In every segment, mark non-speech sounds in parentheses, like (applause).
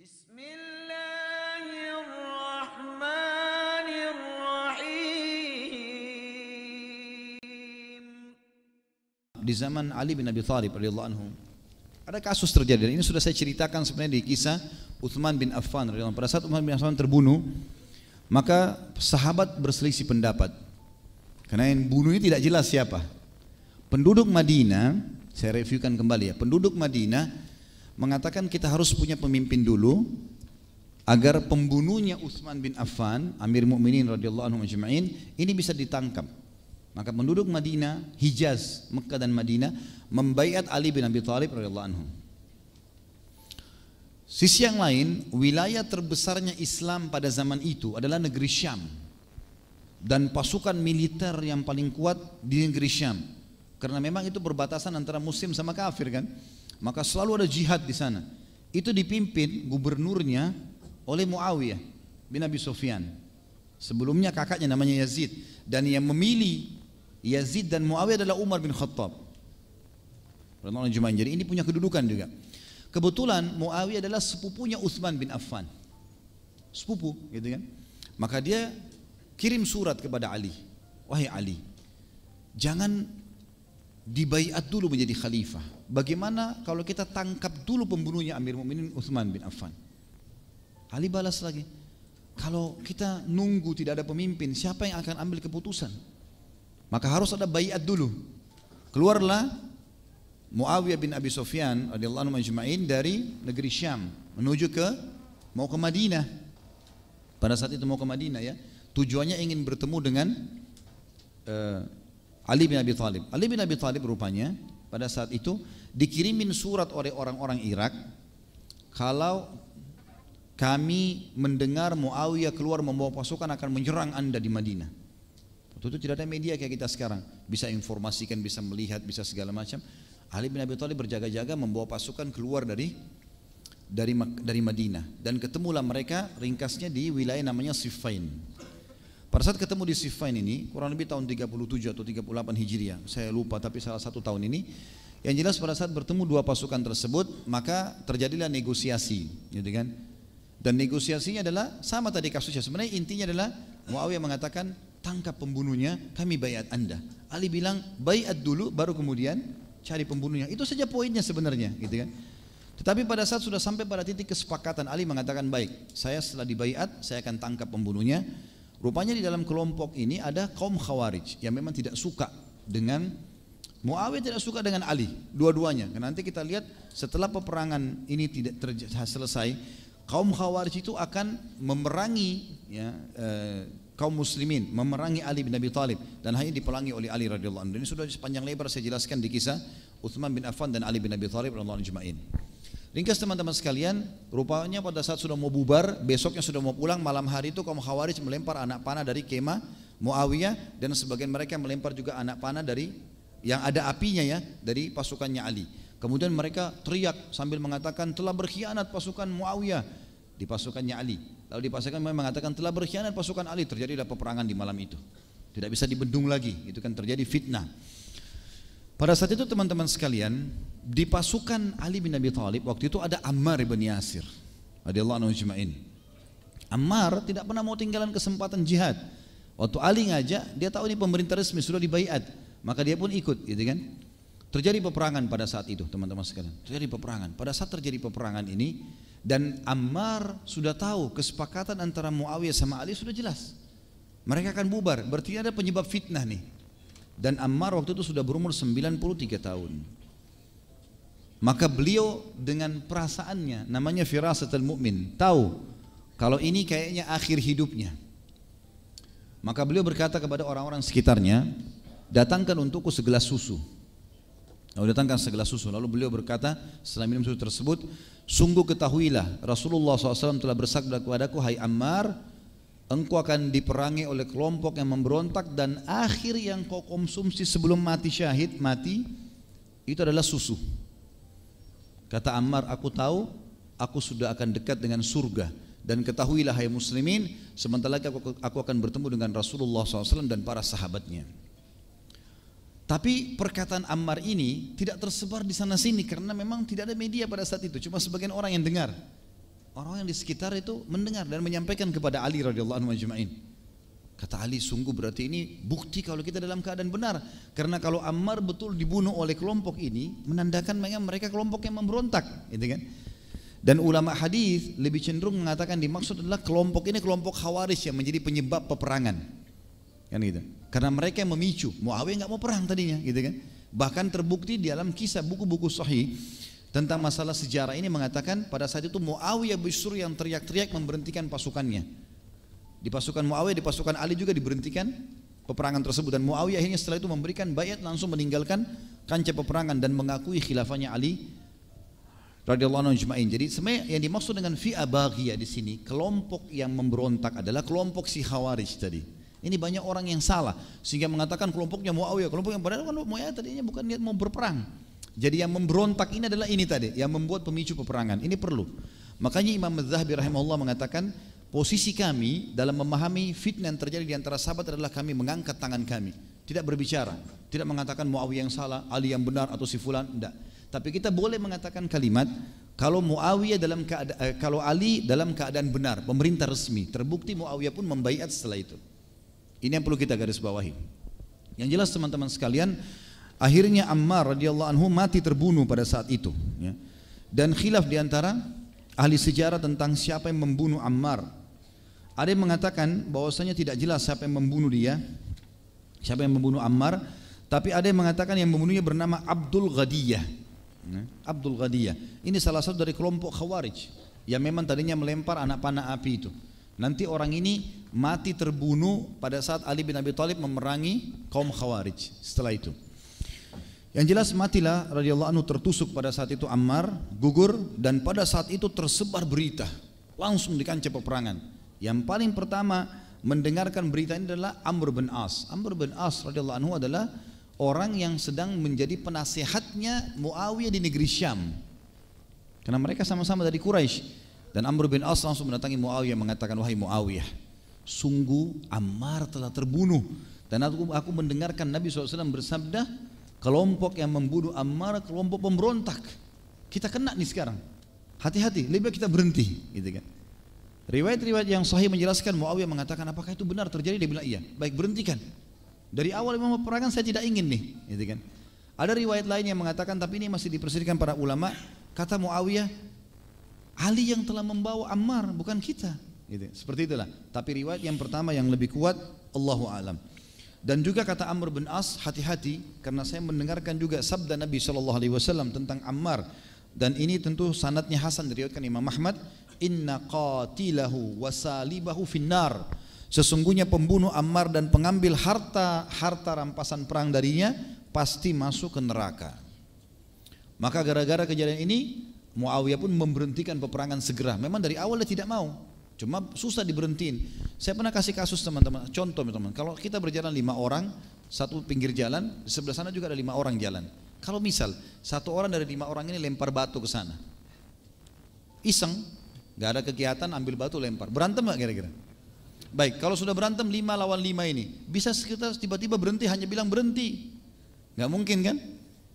Di zaman Ali bin Abi Thalib radhiyallahu anhu ada kasus terjadi. Dan ini sudah saya ceritakan sebenarnya di kisah Uthman bin Affan radhiyallahu pada saat Uthman bin Affan terbunuh maka sahabat berselisih pendapat. Karena yang ini tidak jelas siapa. Penduduk Madinah saya reviewkan kembali ya penduduk Madinah mengatakan kita harus punya pemimpin dulu agar pembunuhnya Uthman bin Affan Amir Mukminin radhiyallahu anhu ajma'in ini bisa ditangkap maka penduduk Madinah, Hijaz, Mekah dan Madinah membaiat Ali bin Abi Thalib radhiyallahu anhu. Sisi yang lain, wilayah terbesarnya Islam pada zaman itu adalah negeri Syam. Dan pasukan militer yang paling kuat di negeri Syam. Karena memang itu berbatasan antara muslim sama kafir kan. Maka selalu ada jihad di sana. Itu dipimpin gubernurnya oleh Muawiyah bin Abi Sufyan. Sebelumnya kakaknya namanya Yazid dan yang memilih Yazid dan Muawiyah adalah Umar bin Khattab. Jadi ini punya kedudukan juga. Kebetulan Muawiyah adalah sepupunya Uthman bin Affan. Sepupu gitu kan. Maka dia kirim surat kepada Ali. Wahai Ali, jangan dibaiat dulu menjadi khalifah. Bagaimana kalau kita tangkap dulu pembunuhnya Amir Mu'minin Uthman bin Affan? Ali balas lagi, kalau kita nunggu tidak ada pemimpin, siapa yang akan ambil keputusan? Maka harus ada bayat dulu. Keluarlah Muawiyah bin Abi Sufyan radhiyallahu anhu majma'in dari negeri Syam menuju ke mau ke Madinah. Pada saat itu mau ke Madinah ya. Tujuannya ingin bertemu dengan uh, Ali bin Abi Thalib. Ali bin Abi Thalib rupanya pada saat itu dikirimin surat oleh orang-orang Irak kalau kami mendengar Muawiyah keluar membawa pasukan akan menyerang anda di Madinah. Waktu itu tidak ada media kayak kita sekarang, bisa informasikan, bisa melihat, bisa segala macam. Ali bin Abi Thalib berjaga-jaga membawa pasukan keluar dari dari dari Madinah dan ketemulah mereka ringkasnya di wilayah namanya Siffin. Pada saat ketemu di Siffin ini, kurang lebih tahun 37 atau 38 Hijriah, saya lupa tapi salah satu tahun ini, yang jelas pada saat bertemu dua pasukan tersebut, maka terjadilah negosiasi, gitu kan? Dan negosiasinya adalah sama tadi kasusnya. Sebenarnya intinya adalah Muawiyah mengatakan tangkap pembunuhnya, kami bayat anda. Ali bilang bayat dulu, baru kemudian cari pembunuhnya. Itu saja poinnya sebenarnya, gitu kan? Tetapi pada saat sudah sampai pada titik kesepakatan, Ali mengatakan baik, saya setelah dibayat, saya akan tangkap pembunuhnya. Rupanya di dalam kelompok ini ada kaum khawarij yang memang tidak suka dengan Muawiyah tidak suka dengan Ali, dua-duanya. Nanti kita lihat setelah peperangan ini tidak selesai, kaum khawarij itu akan memerangi ya, eh, kaum muslimin, memerangi Ali bin Abi Thalib dan hanya diperangi oleh Ali radhiyallahu anhu. Ini sudah sepanjang lebar saya jelaskan di kisah Uthman bin Affan dan Ali bin Abi Thalib radhiyallahu anhu Ringkas teman-teman sekalian, rupanya pada saat sudah mau bubar, besoknya sudah mau pulang, malam hari itu kaum Khawarij melempar anak panah dari kemah Muawiyah dan sebagian mereka melempar juga anak panah dari yang ada apinya ya dari pasukannya Ali. Kemudian mereka teriak sambil mengatakan telah berkhianat pasukan Muawiyah di pasukannya Ali. Lalu di pasukan mereka mengatakan telah berkhianat pasukan Ali. Terjadilah peperangan di malam itu. Tidak bisa dibendung lagi. Itu kan terjadi fitnah. Pada saat itu teman-teman sekalian, di pasukan Ali bin Abi Thalib waktu itu ada Ammar bin Yasir. Radhiyallahu anhu ajma'in. Ammar tidak pernah mau tinggalan kesempatan jihad. Waktu Ali ngajak, dia tahu ini pemerintah resmi sudah dibaiat, maka dia pun ikut, gitu kan? Terjadi peperangan pada saat itu, teman-teman sekalian. Terjadi peperangan. Pada saat terjadi peperangan ini, dan Ammar sudah tahu kesepakatan antara Muawiyah sama Ali sudah jelas. Mereka akan bubar, berarti ada penyebab fitnah nih. Dan Ammar waktu itu sudah berumur 93 tahun. Maka beliau dengan perasaannya, namanya firasatul mu'min, tahu kalau ini kayaknya akhir hidupnya. Maka beliau berkata kepada orang-orang sekitarnya, datangkan untukku segelas susu. Lalu datangkan segelas susu. Lalu beliau berkata setelah minum susu tersebut, sungguh ketahuilah Rasulullah SAW telah bersabda kepadaku, Hai Ammar, engkau akan diperangi oleh kelompok yang memberontak dan akhir yang kau konsumsi sebelum mati syahid, mati, itu adalah susu. Kata Ammar, aku tahu aku sudah akan dekat dengan surga. Dan ketahuilah hai muslimin, sementara lagi aku, aku akan bertemu dengan Rasulullah SAW dan para sahabatnya. Tapi perkataan Ammar ini tidak tersebar di sana sini karena memang tidak ada media pada saat itu, cuma sebagian orang yang dengar. Orang yang di sekitar itu mendengar dan menyampaikan kepada Ali radhiyallahu anhu ajma'in. Kata Ali, sungguh berarti ini bukti kalau kita dalam keadaan benar. Karena kalau Ammar betul dibunuh oleh kelompok ini, menandakan mereka kelompok yang memberontak, gitu kan? Dan ulama hadis lebih cenderung mengatakan dimaksud adalah kelompok ini kelompok khawarij yang menjadi penyebab peperangan. Kan gitu. Karena mereka yang memicu. Muawiyah nggak mau perang tadinya, gitu kan? Bahkan terbukti di dalam kisah buku-buku sahih tentang masalah sejarah ini mengatakan pada saat itu Muawiyah justru yang teriak-teriak memberhentikan pasukannya. Di pasukan Muawiyah, di pasukan Ali juga diberhentikan peperangan tersebut dan Muawiyah akhirnya setelah itu memberikan bayat langsung meninggalkan kancah peperangan dan mengakui khilafahnya Ali radhiyallahu anhu ajma'in. Jadi sebenarnya yang dimaksud dengan fi'ah baghiyah di sini kelompok yang memberontak adalah kelompok si Khawarij tadi. Ini banyak orang yang salah sehingga mengatakan kelompoknya Muawiyah, kelompok yang padahal kan Muawiyah tadinya bukan niat mau berperang. Jadi yang memberontak ini adalah ini tadi yang membuat pemicu peperangan. Ini perlu. Makanya Imam Az-Zahabi rahimahullah mengatakan posisi kami dalam memahami fitnah yang terjadi di antara sahabat adalah kami mengangkat tangan kami, tidak berbicara, tidak mengatakan Muawiyah yang salah, Ali yang benar atau si fulan, tidak. Tapi kita boleh mengatakan kalimat kalau Muawiyah dalam eh, kalau Ali dalam keadaan benar, pemerintah resmi, terbukti Muawiyah pun membaiat setelah itu. Ini yang perlu kita garis bawahi. Yang jelas teman-teman sekalian, akhirnya Ammar radhiyallahu anhu mati terbunuh pada saat itu. Ya. Dan khilaf di antara ahli sejarah tentang siapa yang membunuh Ammar. Ada yang mengatakan bahwasanya tidak jelas siapa yang membunuh dia, siapa yang membunuh Ammar. Tapi ada yang mengatakan yang membunuhnya bernama Abdul Ghadiyah. Abdul Ghadiyah. Ini salah satu dari kelompok Khawarij yang memang tadinya melempar anak panah api itu. Nanti orang ini mati terbunuh pada saat Ali bin Abi Thalib memerangi kaum Khawarij setelah itu. Yang jelas matilah radhiyallahu anhu tertusuk pada saat itu Ammar gugur dan pada saat itu tersebar berita langsung di peperangan. Yang paling pertama mendengarkan berita ini adalah Amr bin As. Amr bin As radhiyallahu anhu adalah orang yang sedang menjadi penasehatnya Muawiyah di negeri Syam. Karena mereka sama-sama dari Quraisy. Dan Amr bin As langsung mendatangi Muawiyah mengatakan, wahai Muawiyah, sungguh Ammar telah terbunuh. Dan aku, aku mendengarkan Nabi SAW bersabda, kelompok yang membunuh Ammar kelompok pemberontak. Kita kena nih sekarang. Hati-hati, lebih baik kita berhenti, gitu kan. Riwayat-riwayat yang sahih menjelaskan Muawiyah mengatakan apakah itu benar terjadi? Dia bilang iya. Baik berhentikan. Dari awal Imam peperangan saya tidak ingin nih, gitu kan. Ada riwayat lain yang mengatakan tapi ini masih diperselisihkan para ulama, kata Muawiyah, Ali yang telah membawa Ammar bukan kita. Gitu. Seperti itulah. Tapi riwayat yang pertama yang lebih kuat Allahu alam. Dan juga kata Amr bin As, hati-hati karena saya mendengarkan juga sabda Nabi Shallallahu Alaihi Wasallam tentang Ammar dan ini tentu sanatnya Hasan diriwayatkan Imam Ahmad. Inna qatilahu wasalibahu finnar Sesungguhnya pembunuh Ammar dan pengambil harta harta rampasan perang darinya pasti masuk ke neraka. Maka gara-gara kejadian ini Muawiyah pun memberhentikan peperangan segera. Memang dari awal dia tidak mau, cuma susah diberhentiin. Saya pernah kasih kasus teman-teman, contoh teman-teman. Kalau kita berjalan lima orang, satu pinggir jalan, di sebelah sana juga ada lima orang jalan. Kalau misal satu orang dari lima orang ini lempar batu ke sana, iseng, nggak ada kegiatan, ambil batu lempar, berantem nggak kira-kira? Baik, kalau sudah berantem lima lawan lima ini, bisa kita tiba-tiba berhenti hanya bilang berhenti. Nggak mungkin kan?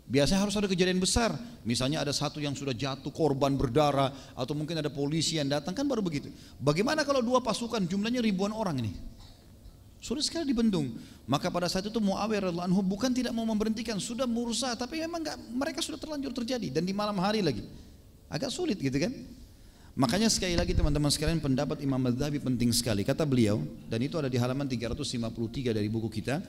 Biasanya harus ada kejadian besar. Misalnya ada satu yang sudah jatuh korban berdarah atau mungkin ada polisi yang datang kan baru begitu. Bagaimana kalau dua pasukan jumlahnya ribuan orang ini? Sudah sekali dibendung. Maka pada saat itu Muawiyah radhiallahu anhu bukan tidak mau memberhentikan, sudah berusaha tapi memang enggak, mereka sudah terlanjur terjadi dan di malam hari lagi. Agak sulit gitu kan? Makanya sekali lagi teman-teman sekalian pendapat Imam Madzhabi penting sekali. Kata beliau dan itu ada di halaman 353 dari buku kita.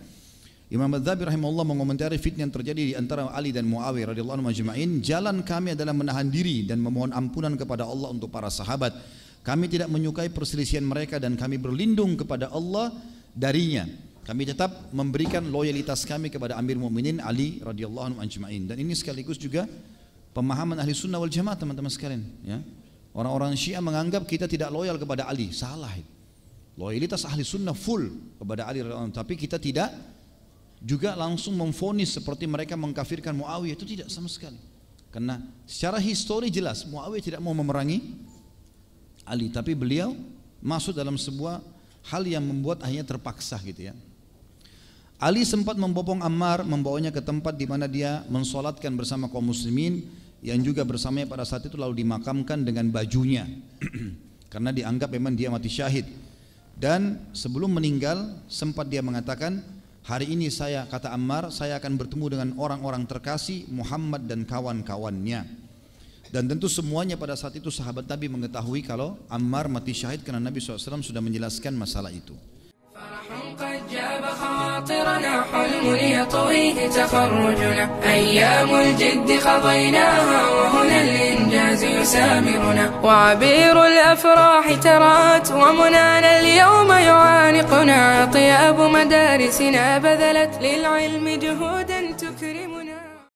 Imam Madzhabi rahimahullah mengomentari fitnah yang terjadi di antara Ali dan Muawiyah radhiyallahu anhu majma'in. Jalan kami adalah menahan diri dan memohon ampunan kepada Allah untuk para sahabat. Kami tidak menyukai perselisihan mereka dan kami berlindung kepada Allah darinya. Kami tetap memberikan loyalitas kami kepada Amir Mu'minin Ali radhiyallahu anhu. Dan ini sekaligus juga pemahaman ahli sunnah wal jamaah teman-teman sekalian. Ya. Orang-orang Syiah menganggap kita tidak loyal kepada Ali. Salah. Loyalitas ahli sunnah full kepada Ali tapi kita tidak juga langsung memfonis seperti mereka mengkafirkan Muawiyah itu tidak sama sekali. Karena secara histori jelas Muawiyah tidak mau memerangi Ali, tapi beliau masuk dalam sebuah hal yang membuat akhirnya terpaksa gitu ya. Ali sempat membopong Ammar, membawanya ke tempat di mana dia mensolatkan bersama kaum muslimin yang juga bersamanya pada saat itu lalu dimakamkan dengan bajunya. (clears throat) karena dianggap memang dia mati syahid. Dan sebelum meninggal sempat dia mengatakan, hari ini saya kata Ammar, saya akan bertemu dengan orang-orang terkasih Muhammad dan kawan-kawannya. Dan tentu semuanya pada saat itu sahabat Nabi mengetahui kalau Ammar mati syahid karena Nabi SAW sudah menjelaskan masalah itu. خواطرنا حلم يطويه تخرجنا. أيام الجد قضيناها وهنا الإنجاز يسامرنا. وعبير الأفراح ترات ومنانا اليوم يعانقنا. طياب مدارسنا بذلت للعلم جهودا.